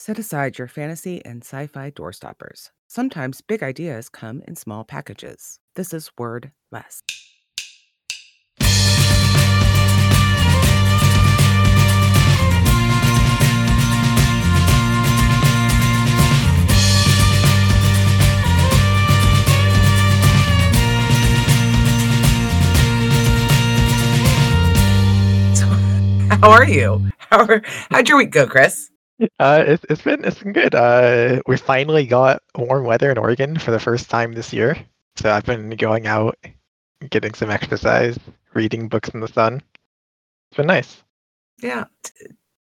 Set aside your fantasy and sci fi doorstoppers. Sometimes big ideas come in small packages. This is Word Less. How are you? How are, how'd your week go, Chris? Uh, it's it's been it's been good. Uh, we finally got warm weather in Oregon for the first time this year. So I've been going out, getting some exercise, reading books in the sun. It's been nice. Yeah,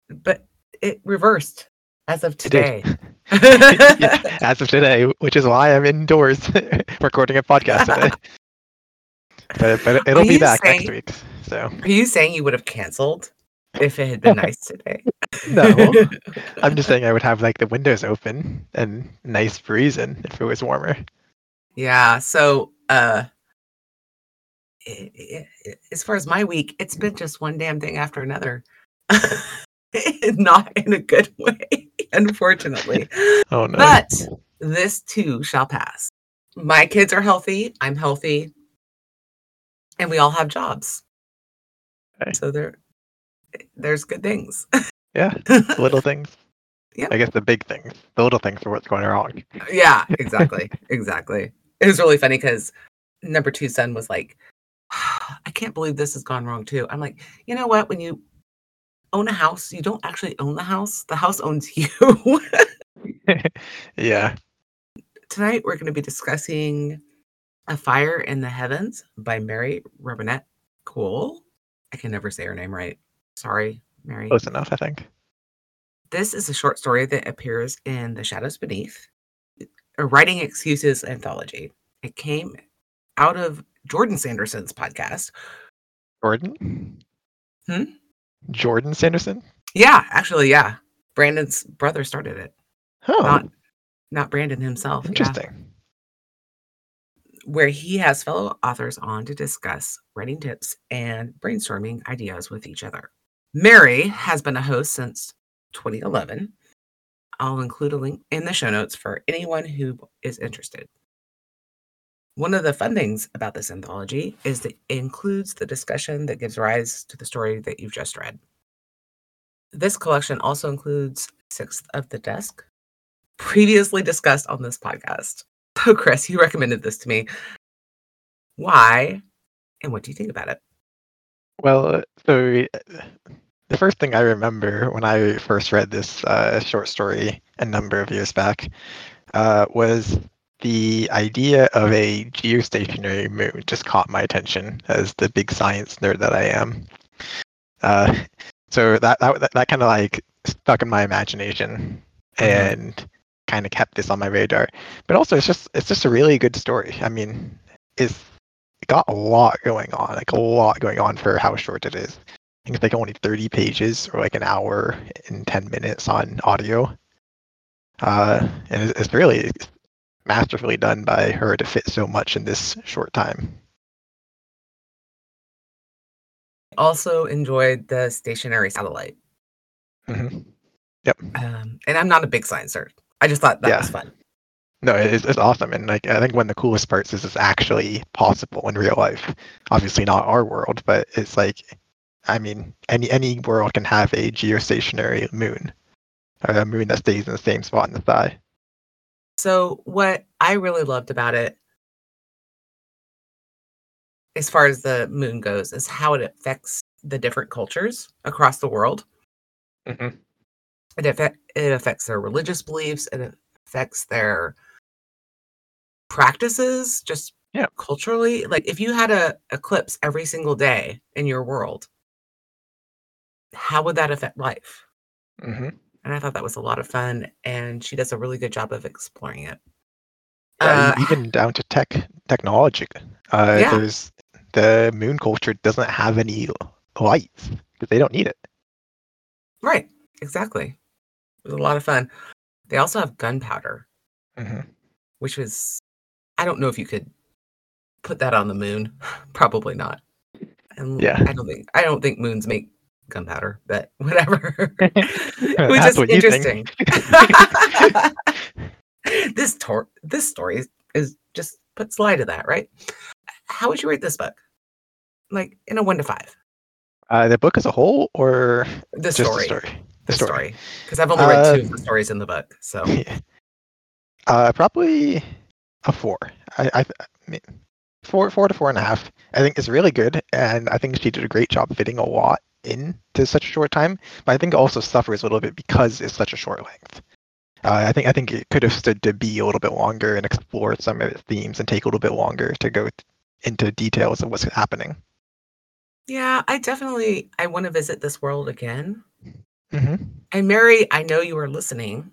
but it reversed as of today. Yeah, As of today, which is why I'm indoors recording a podcast today. But but it'll Are be back next saying- week. So Are you saying you would have canceled if it had been nice today? no, I'm just saying I would have like the windows open and nice breeze in if it was warmer. Yeah. So, uh, i- i- i- as far as my week, it's been just one damn thing after another. Not in a good way, unfortunately. Oh no. But this too shall pass. My kids are healthy. I'm healthy. And we all have jobs. Okay. So there, there's good things. Yeah, little things. Yeah. I guess the big things. The little things are what's going wrong. yeah, exactly. exactly. It was really funny because number two son was like, I can't believe this has gone wrong too. I'm like, you know what? When you own a house, you don't actually own the house, the house owns you. yeah. Tonight, we're going to be discussing A Fire in the Heavens by Mary Robinette Cole. I can never say her name right. Sorry, Mary. Close enough, I think. This is a short story that appears in The Shadows Beneath, a Writing Excuses anthology. It came out of Jordan Sanderson's podcast. Jordan? Hmm? Jordan Sanderson? Yeah, actually, yeah. Brandon's brother started it, Oh, not not Brandon himself. yeah. interesting. Where he has fellow authors on to discuss writing tips and brainstorming ideas with each other. Mary has been a host since 2011. I'll include a link in the show notes for anyone who is interested. One of the fun things about this anthology is that it includes the discussion that gives rise to the story that you've just read. This collection also includes Sixth of the Dusk, previously discussed on this podcast. So, oh, Chris, you recommended this to me. Why? And what do you think about it? Well, so uh, the first thing I remember when I first read this uh, short story a number of years back uh, was the idea of a geostationary moon just caught my attention as the big science nerd that I am. Uh, so that that, that, kind of like stuck in my imagination and kind of kept this on my radar. But also, it's just it's just a really good story. I mean, it's it got a lot going on, like a lot going on for how short it is. I think it's like only 30 pages or like an hour and 10 minutes on audio. Uh, and it's, it's really masterfully done by her to fit so much in this short time. I also enjoyed the stationary satellite. hmm Um, and I'm not a big science nerd. I just thought that Yeah. was fun. No, it's, it's awesome, and like I think one of the coolest parts is it's actually possible in real life. Obviously, not our world, but it's like, I mean, any any world can have a geostationary moon, or a moon that stays in the same spot in the sky. So, what I really loved about it, as far as the moon goes, is how it affects the different cultures across the world. hmm It, affect, it affects their religious beliefs, it affects their practices, just Yeah. culturally. Like, if you had a eclipse every single day in your world, how would that affect life? hmm And I thought that was a lot of fun, and she does a really good job of exploring it. Uh, even down to tech technology. Uh, Yeah. There's the moon culture doesn't have any lights because they don't need it. Right, exactly. It was a lot of fun. They also have gunpowder, hmm which was I don't know if you could put that on the moon. Probably not. And Yeah. I don't think I don't think moons make gunpowder, but whatever. it was That's just what interesting. this tor- this story is, is just puts light to that, right? How would you rate this book? Like in a one to five, Uh, the book as a whole, or the just story, the story? the story, because I've only read Uh, two of the stories in the book. So Yeah. Uh, probably a four. I, I, I mean, four, four to four and a half. I think is really good, and I think she did a great job fitting a lot into such a short time. But I think it also suffers a little bit because it's such a short length. Uh, I think I think it could have stood to be a little bit longer and explore some of its themes and take a little bit longer to go into details of what's happening. yeah, I definitely I want to visit this world again. hmm And Mary, I know you are listening.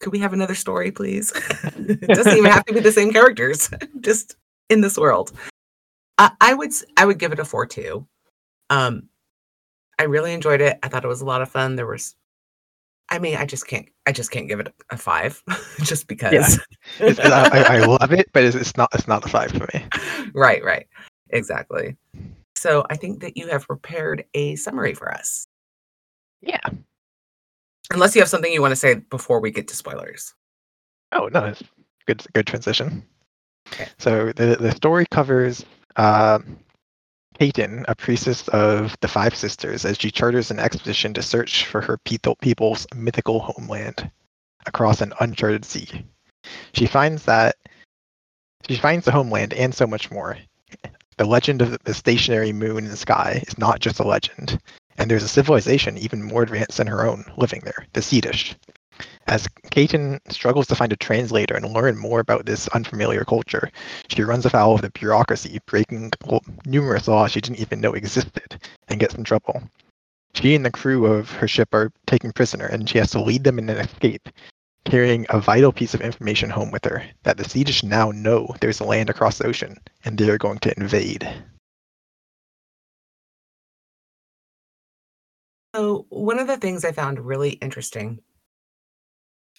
Could we have another story, please? it doesn't even have to be the same characters, just in this world. I, I would I would give it a four two. Um, I really enjoyed it. I thought it was a lot of fun. There was, I mean, I just can't I just can't give it a, five, just because. I, I I love it, but it's, it's not it's not a five for me. right, right, exactly. So I think that you have prepared a summary for us. Yeah. Unless you have something you want to say before we get to spoilers. Oh no, it's good good transition. Okay. So the the story covers uh, Peyton, a priestess of the Five Sisters, as she charters an expedition to search for her people, people's mythical homeland across an uncharted sea. She finds that she finds the homeland and so much more. The legend of the stationary moon in the sky is not just a legend, and there's a civilization even more advanced than her own living there, the Seedish. As Kaiten struggles to find a translator and learn more about this unfamiliar culture, she runs afoul of the bureaucracy, breaking numerous laws she didn't even know existed, and gets in trouble. She and the crew of her ship are taken prisoner, and she has to lead them in an escape, carrying a vital piece of information home with her that the Seedish now know there's a land across the ocean, and they are going to invade. So, one of the things I found really interesting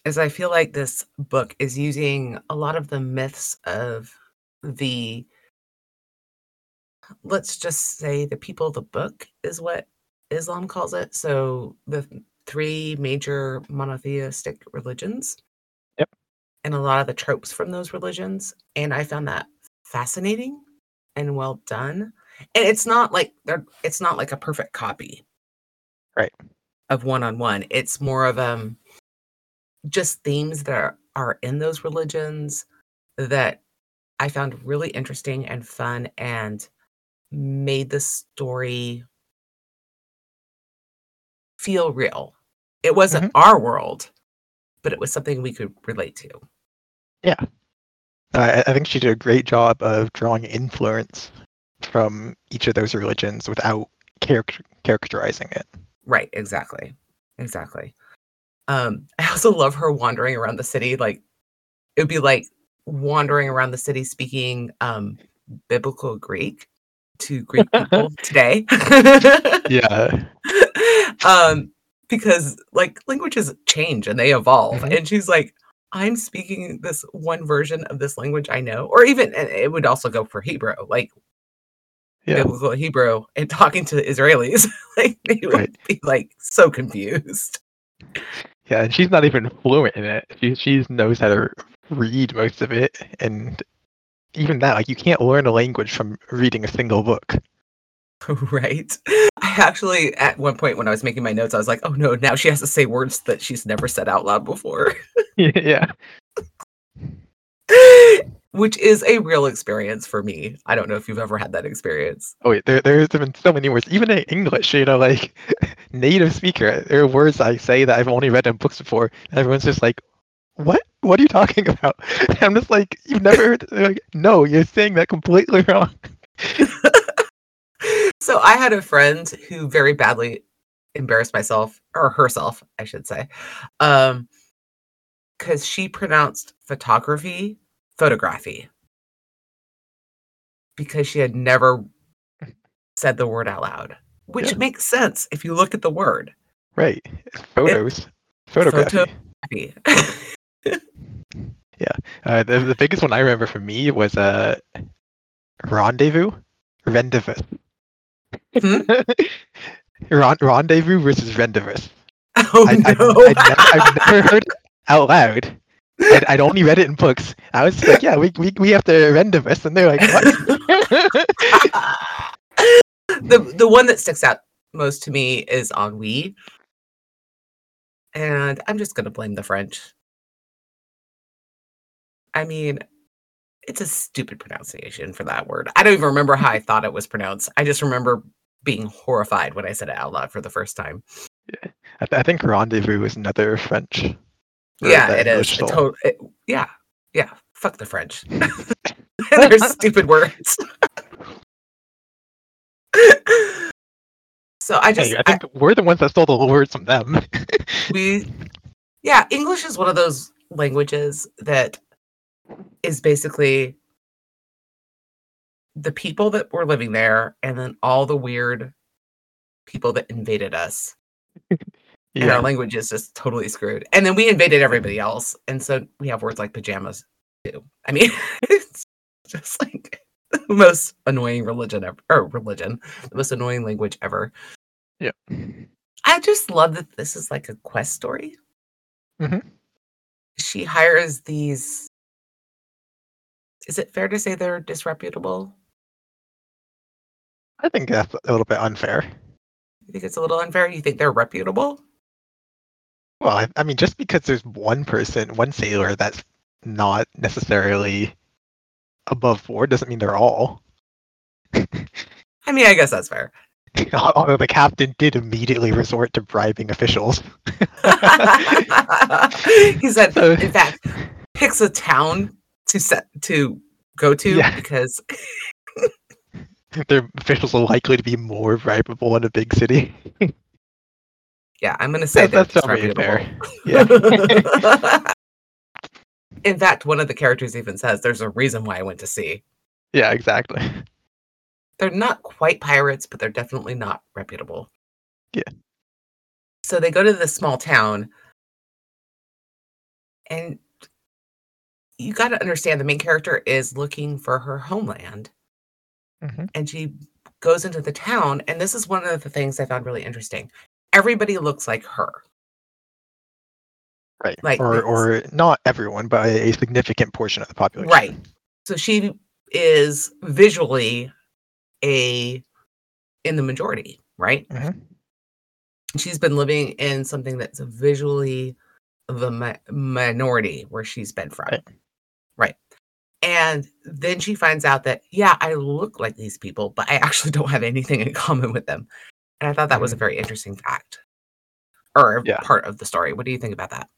is I feel like this book is using a lot of the myths of the, let's just say, the people of the book is what Islam calls it. So, the three major monotheistic religions. Yep. And a lot of the tropes from those religions. And I found that fascinating and well done. And it's not like they're, it's not like a perfect copy of one on one. It's more of um just themes that are, are in those religions that I found really interesting and fun and made the story feel real. It wasn't our world, but it was something we could relate to. Uh, I, I think she did a great job of drawing influence from each of those religions without charac- characterizing it. Right, exactly. Exactly. Um, I also love her wandering around the city. Like it would be like wandering around the city speaking um biblical Greek to Greek people today. Yeah. um, because like languages change and they evolve. Mhm. And she's like, I'm speaking this one version of this language I know, or even it would also go for Hebrew, like Yeah. biblical Hebrew, and talking to Israelis, like they would Right. be like so confused. Yeah, and she's not even fluent in it. She she knows how to read most of it, and even that, like you can't learn a language from reading a single book. right. I actually, at one point when I was making my notes, I was like, oh no, now she has to say words that she's never said out loud before, yeah. Which is a real experience for me. I don't know if you've ever had that experience. Oh wait, there there's been so many words, even in English. You know, like native speaker, there are words I say that I've only read in books before, and everyone's just like, "What? What are you talking about?" And I'm just like, "You've never heard?" Like, "No, you're saying that completely wrong." So I had a friend who very badly embarrassed myself or herself, I should say, um, because she pronounced photography photography because she had never said the word out loud, which Yeah. makes sense if you look at the word. Right? Photos, photography. Photography. Uh, the, the biggest one I remember for me was uh, rendezvous, rendezvous. Hmm? Ron- rendezvous versus rendezvous. Oh I, I, no! I'd, never, I'd never heard it out loud. I'd, I'd only read it in books. I was like, yeah, we, we, we have to rendezvous. And they're like, what? the the one that sticks out most to me is ennui, and I'm just gonna blame the French. I mean, it's a stupid pronunciation for that word. I don't even remember how I thought it was pronounced. I just remember being horrified when I said it out loud for the first time. I, th- I think rendezvous is another French. Word yeah, that it is. English It stole. it- yeah, yeah. Fuck the French. They're stupid words. so I just Hey, I think we're the ones that stole the words from them. we yeah english is one of those languages that is basically the people that were living there and then all the weird people that invaded us and our language is just totally screwed and then we invaded everybody else and so we have words like pajamas too i mean it's just like the most annoying religion ever or religion the most annoying language ever yeah. I just love that this is like a quest story. Mhm. She hires these. Is it fair to say they're disreputable? I think that's a little bit unfair. You think it's a little unfair? You think they're reputable? Well, I, I mean, just because there's one person, one sailor that's not necessarily above board doesn't mean they're all. I mean, I guess that's fair. Although the captain did immediately resort to bribing officials. he said, So- in fact, picks a town to set to go to Yeah. because Their officials are likely to be more bribable in a big city. Yeah, I'm gonna say That- that's disreputable. Yeah. in fact, one of the characters even says, "There's a reason why I went to sea." yeah, exactly. they're not quite pirates, but they're definitely not reputable. Yeah. So they go to this small town, and you got to understand the main character is looking for her homeland, Mhm. and she goes into the town. And this is one of the things I found really interesting. Everybody looks like her. Right. Like or or not everyone, but a, significant portion of the population. Right. So she is visually a in the majority, right? Mhm. She's been living in something that's visually the mi- minority where she's been from. Right. Right. And then she finds out that, yeah, I look like these people, but I actually don't have anything in common with them. And I thought that was a Mhm. very interesting fact or Yeah. part of the story. What do you think about that?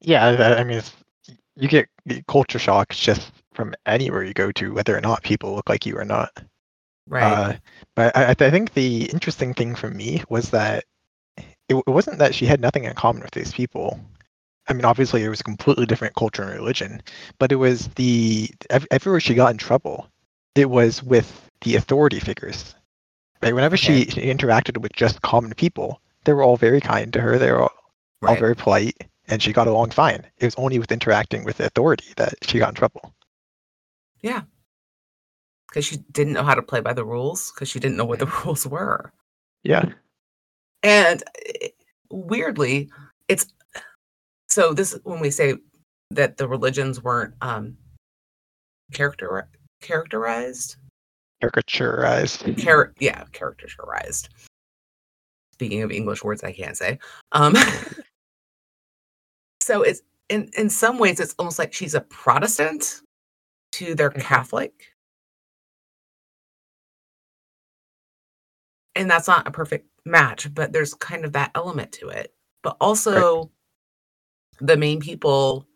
Yeah, I, mean, it's, you get culture shocks just from anywhere you go to, whether or not people look like you or not. Right. Uh, but I, I think the interesting thing for me was that it, it wasn't that she had nothing in common with these people. I mean, obviously, it was a completely different culture and religion, but it was the ev- everywhere she got in trouble, it was with the authority figures. Right? Whenever she, interacted with just common people, they were all very kind to her. They were all, all right. very polite, and she got along fine. It was only with interacting with authority that she got in trouble. Yeah, because she didn't know how to play by the rules, because she didn't know what the rules were. Yeah. And eh, weirdly, it's so this when we say that the religions weren't um character characterized, Caricaturized. char- yeah, characterized. Speaking of English words, I can't say. Um, so it's in in some ways it's almost like she's a Protestant to their Mhm. Catholic. And that's not a perfect match, but there's kind of that element to it. But also the main people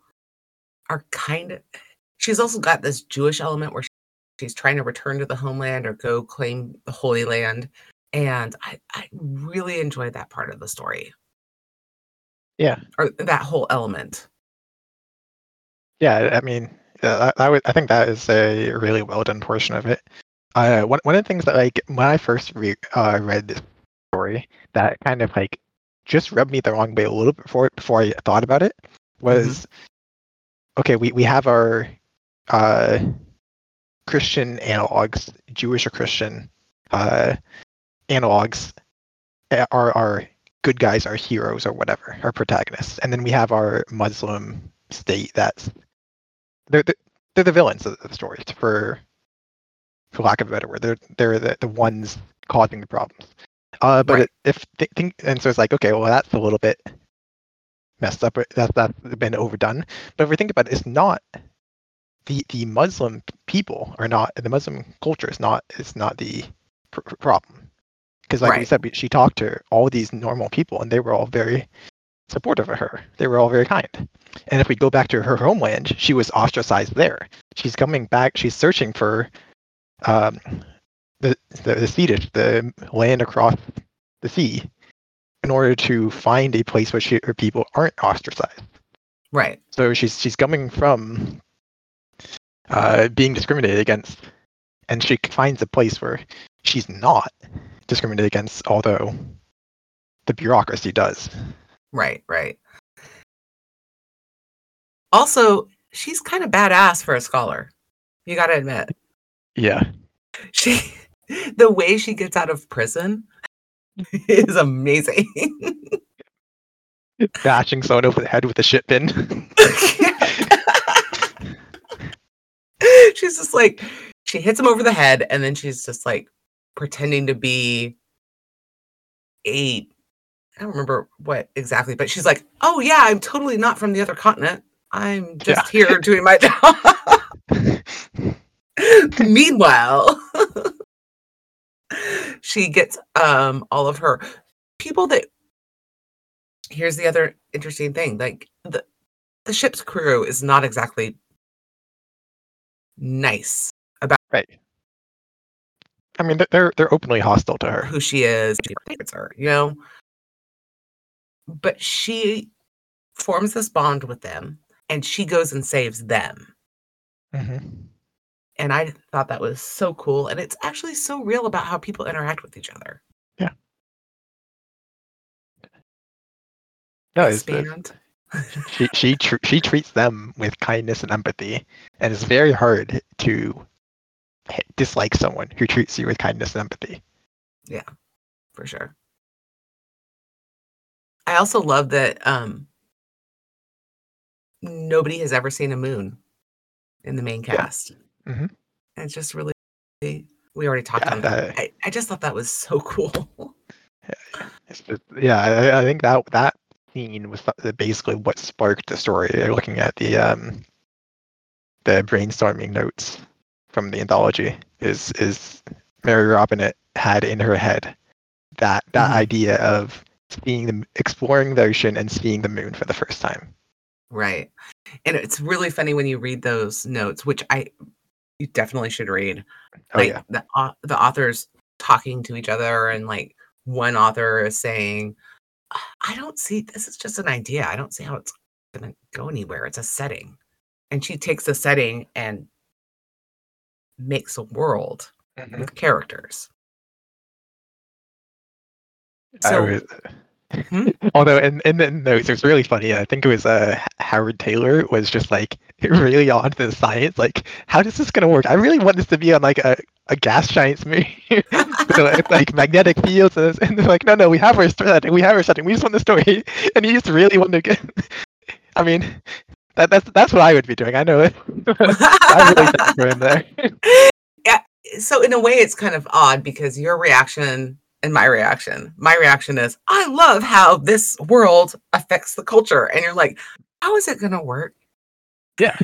are kind of she's also got this Jewish element where she's trying to return to the homeland or go claim the Holy Land. And I, I really enjoyed that part of the story Yeah. or that whole element. Yeah, I mean, that was, I think that is a really well done portion of it. Uh, one one of the things that like when I first re- uh, read this story, that kind of like just rubbed me the wrong way a little bit before before I thought about it was, okay, we we have our uh, Christian analogs, Jewish or Christian uh, analogs are our good guys our heroes or whatever, our protagonists, and then we have our Muslim state that's they're the, they're the villains of the story for for lack of a better word. They're they're the, the ones causing the problems. Uh, but Right. it, if th- think and so it's like okay, well that's a little bit messed up. That's that's been overdone. But if we think about it, it's not the the Muslim people are not the Muslim culture is not is not the pr- pr- problem. Because like we said, we, she talked to all these normal people, and they were all very supportive of her. They were all very kind. And if we go back to her homeland, she was ostracized there. She's coming back. She's searching for um, the, the the Swedish, the land across the sea, in order to find a place where she, her people aren't ostracized. Right. So she's she's coming from uh, being discriminated against, and she finds a place where she's not discriminated against, although the bureaucracy does. Right. Right. Also, she's kind of badass for a scholar. You got to admit. Yeah, She the way she gets out of prison is amazing. bashing someone over the head with a shit pin. she's just like she hits him over the head and then she's just like pretending to be eight i don't remember what exactly, but she's like, "Oh yeah, I'm totally not from the other continent. I'm just here doing my job." Meanwhile, she gets um all of her people that here's the other interesting thing like the the ship's crew is not exactly nice about right. I mean, they're- they're openly hostile to her. who she is she favorites her you know but she forms this bond with them and she goes and saves them hmm and i thought that was so cool and it's actually so real about how people interact with each other Yeah. No, it's expand she she tr- she treats them with kindness and empathy, and it's very hard to dislike someone who treats you with kindness and empathy. Yeah, for sure. I also love that um nobody has ever seen a moon in the main Yeah. cast. Mhm. And it's just really we already talked Yeah, on that. I, I just thought that was so cool. It's just, yeah, I, I think that that scene was basically what sparked the story. Looking at the um the brainstorming notes from the anthology. Is is Mary Robinette had in her head that that Mhm. idea of seeing the exploring the ocean and seeing the moon for the first time. right. And it's really funny when you read those notes, which I you definitely should read. Oh like yeah, the au- the authors talking to each other and like one author is saying i don't see this is just an idea i don't see how it's going to go anywhere it's a setting and she takes the setting and makes a world Mhm. with characters I so was- Hmm? Although in, in the notes, it was really funny. I think it was uh, Howard Tayler was just like really on to the science. Like, how is this gonna work? I really want this to be on like a, a gas giant movie, so it's like magnetic fields, and, and they're like, no, no, we have our setting, we have our setting, we just want the story, and he just really wanted to get. I mean, that, that's that's what I would be doing. I know it. I really think for him there. yeah so in a way it's kind of odd because your reaction and my reaction my reaction is i love how this world affects the culture and you're like how is it going to work Yeah.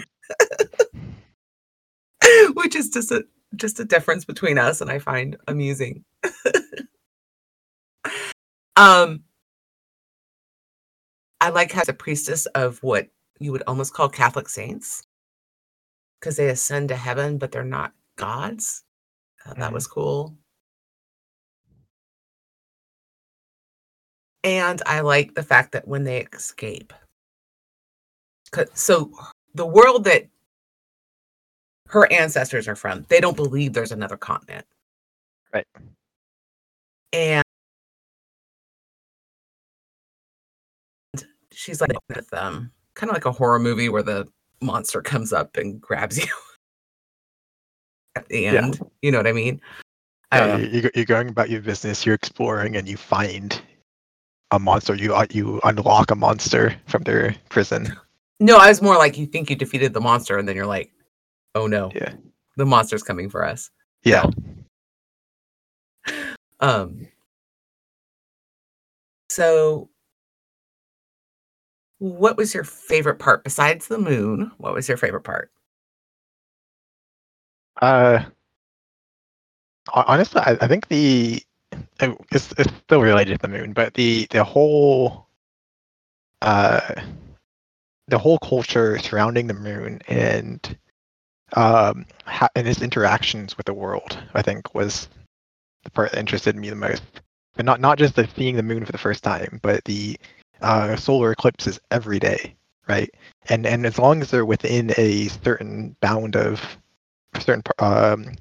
which is just a just a difference between us and i find amusing. Um i like how the priestess of what you would almost call catholic saints because they ascend to heaven but they're not gods. Uh, that Mhm. was cool. And i like the fact that when they escape, so the world that her ancestors are from they don't believe there's another continent Right. and she's like with them kind of like a horror movie where the monster comes up and grabs you at the Yeah. end you know what i mean Yeah, don't you, you're going about your business, you're exploring, and you find a monster. You uh, you unlock a monster from their prison. No, I was more like you think you defeated the monster, and then you're like, oh no, Yeah. the monster's coming for us. Yeah. Um. So, what was your favorite part besides the moon? What was your favorite part? Uh, honestly, I, I think the it's, it's still related to the moon, but the the whole uh the whole culture surrounding the moon and um ha- and its interactions with the world, I think, was the part that interested me the most. But not not just the seeing the moon for the first time, but the uh, solar eclipses every day, right? And and as long as they're within a certain bound of a certain um,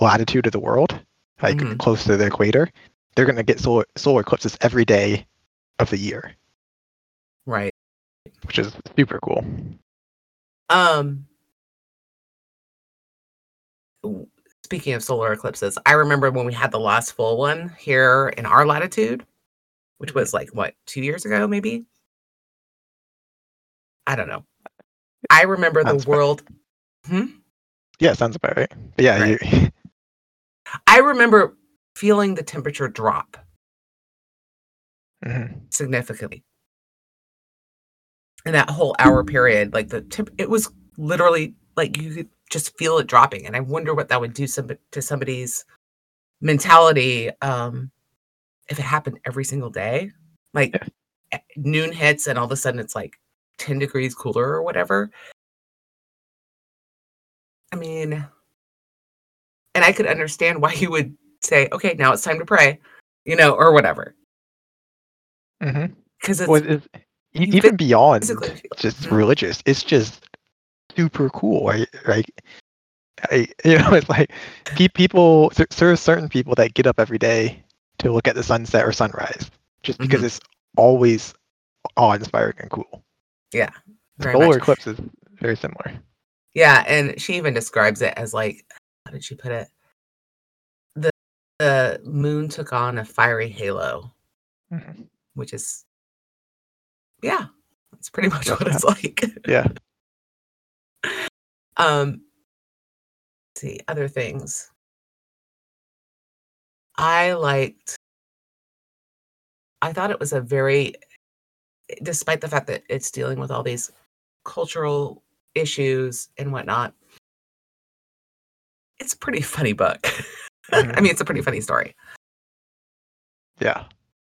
latitude of the world, like Mhm. close to the equator, they're gonna get solar solar eclipses every day of the year, Right. which is super cool. Um. Speaking of solar eclipses, I remember when we had the last full one here in our latitude, which was like what two years ago, maybe. I don't know. I remember the Sounds about- world. Hmm? Yeah, sounds about right. But yeah, Right. you, I remember feeling the temperature drop Mhm. significantly in that whole hour period. Like the temp, it was literally like you could just feel it dropping, and I wonder what that would do some, to somebody's mentality um, if it happened every single day. Like Yeah. noon hits, and all of a sudden it's like ten degrees cooler or whatever. I mean, and I could understand why you would say, "Okay, now it's time to pray," you know, or whatever, Mhm. because it's Well, it's, e- even beyond just religious, it's just super cool, right? Right? I, you know, it's like pe- people. There, are certain people that get up every day to look at the sunset or sunrise, just because Mhm. it's always awe-inspiring and cool. yeah, The solar much. eclipse is very similar. Yeah, and she even describes it as like, how did she put it? The the moon took on a fiery halo, Mhm. which is, yeah, that's pretty much what it's like. Yeah. um, let's see other things. I liked. I thought it was a very, despite the fact that it's dealing with all these cultural issues and whatnot, it's a pretty funny book. I Mhm. mean, it's a pretty funny story. Yeah.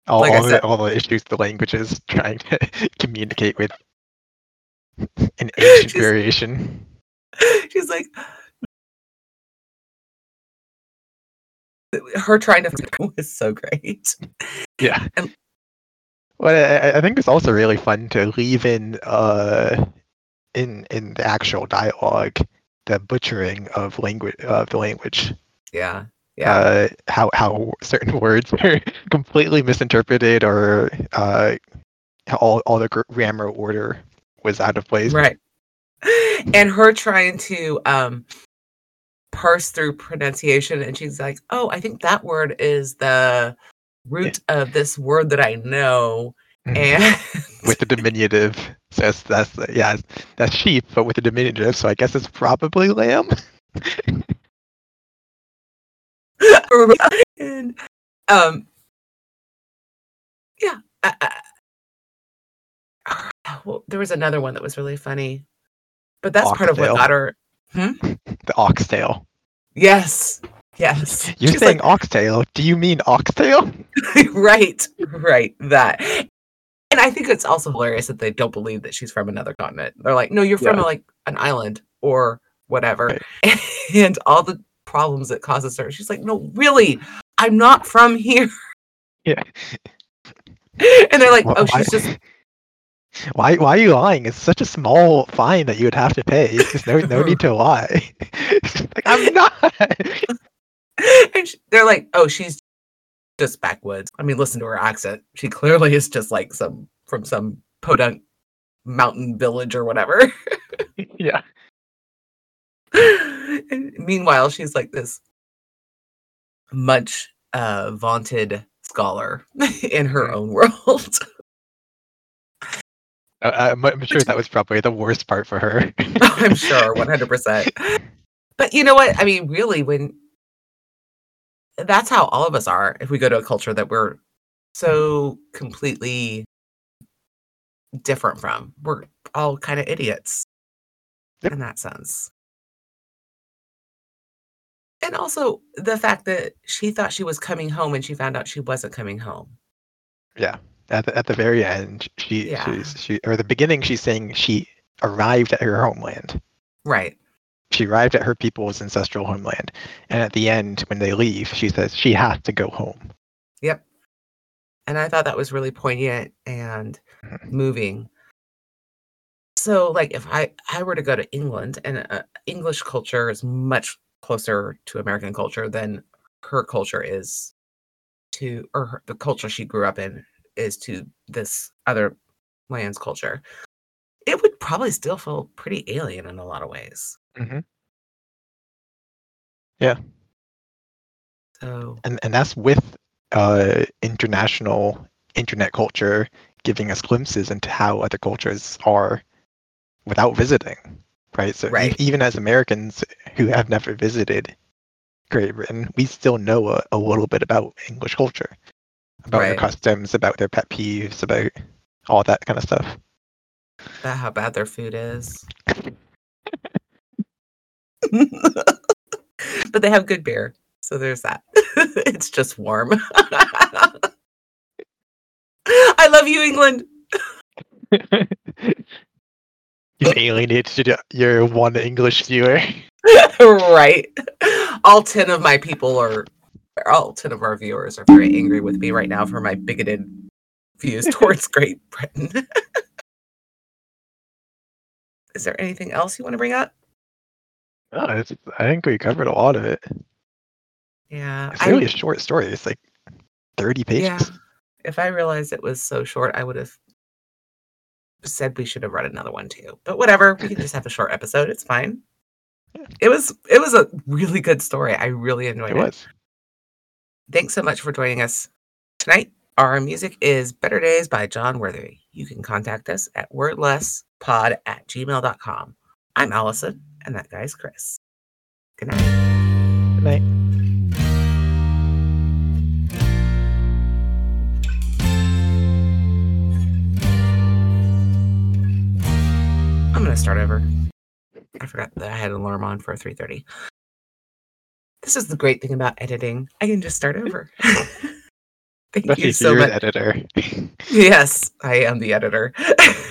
All, Like I all, said- the, all the issues the language is trying to communicate with an ancient variation. She's like, her trying to was so great. Yeah. And- well, I, I- think it's also really fun to leave in uh in in the actual dialogue the butchering of language of the language. Yeah, yeah, Uh, how how certain words are completely misinterpreted or uh all all the gr- grammar order was out of place. right. And her trying to um parse through pronunciation, and she's like, "Oh, I think that word is the root of this word that I know." Mhm. And with the diminutive. So that's, that's yeah, that's sheep, but with the diminutive. So I guess it's probably lamb. and um yeah I, I, well, there was another one that was really funny but that's part of what Oxtail. got her hmm? The oxtail. yes yes You're She's saying oxtail. Do you mean oxtail? right right that and i think it's also hilarious that they don't believe that she's from another continent they're like no you're from Yeah. like an island or whatever Right. and all the problems it causes her she's like no really i'm not from here Yeah. and they're like Wh- oh she's just why why are you lying? It's such a small fine that you would have to pay. There's no no need to lie. like, I'm not. and sh they're like, oh, she's just backwoods. I mean, listen to her accent. She clearly is just like some from some podunk mountain village or whatever. yeah. and meanwhile, she's like this much uh, vaunted scholar in her own world. I'm, I'm sure that was probably the worst part for her. I'm sure, 100%. But you know what? I mean, really, when that's how all of us are if we go to a culture that we're so completely different from. We're all kind of idiots Yep. in that sense. And also the fact that she thought she was coming home and she found out she wasn't coming home. Yeah. At the, at the very end, she Yeah. she's she or the beginning, she's saying she arrived at her homeland. Right. She arrived at her people's ancestral homeland, and at the end, when they leave, she says she has to go home. Yep. And I thought that was really poignant and Mhm. moving. So, like, if I I were to go to England, and uh, English culture is much closer to American culture than her culture is to, or her, the culture she grew up in is to this other land's culture. It would probably still feel pretty alien in a lot of ways. hmm Yeah. So, and and that's with uh international internet culture giving us glimpses into how other cultures are without visiting right so e- even as americans who have never visited great britain we still know a, a little bit about english culture about their customs about their pet peeves about all that kind of stuff about how bad their food is. but they have good beer. So there's that. it's just warm. I love you, England. you alienated your- your one english viewer right. All 10 of my people are, all 10 of our viewers are very angry with me right now for my bigoted views towards Great Britain. Is there anything else you want to bring up? it's, i think we covered a lot of it Yeah. it's really a short story it's like 30 pages Yeah. If I realized it was so short, I would have said we should have read another one too. But whatever, we can just have a short episode. It's fine. Yeah. It was it was a really good story. I really enjoyed it it. Thanks so much for joining us tonight. Our music is Better Days by Jon Worthy. You can contact us at wordlesspod at gmail.com. I'm Alison, and that guy's Chris. Good night. good night I'm gonna start over. I forgot that I had an alarm on for 3:30. This is the great thing about editing. I can just start over. Thank you so much. the editor. Yes, I am the editor.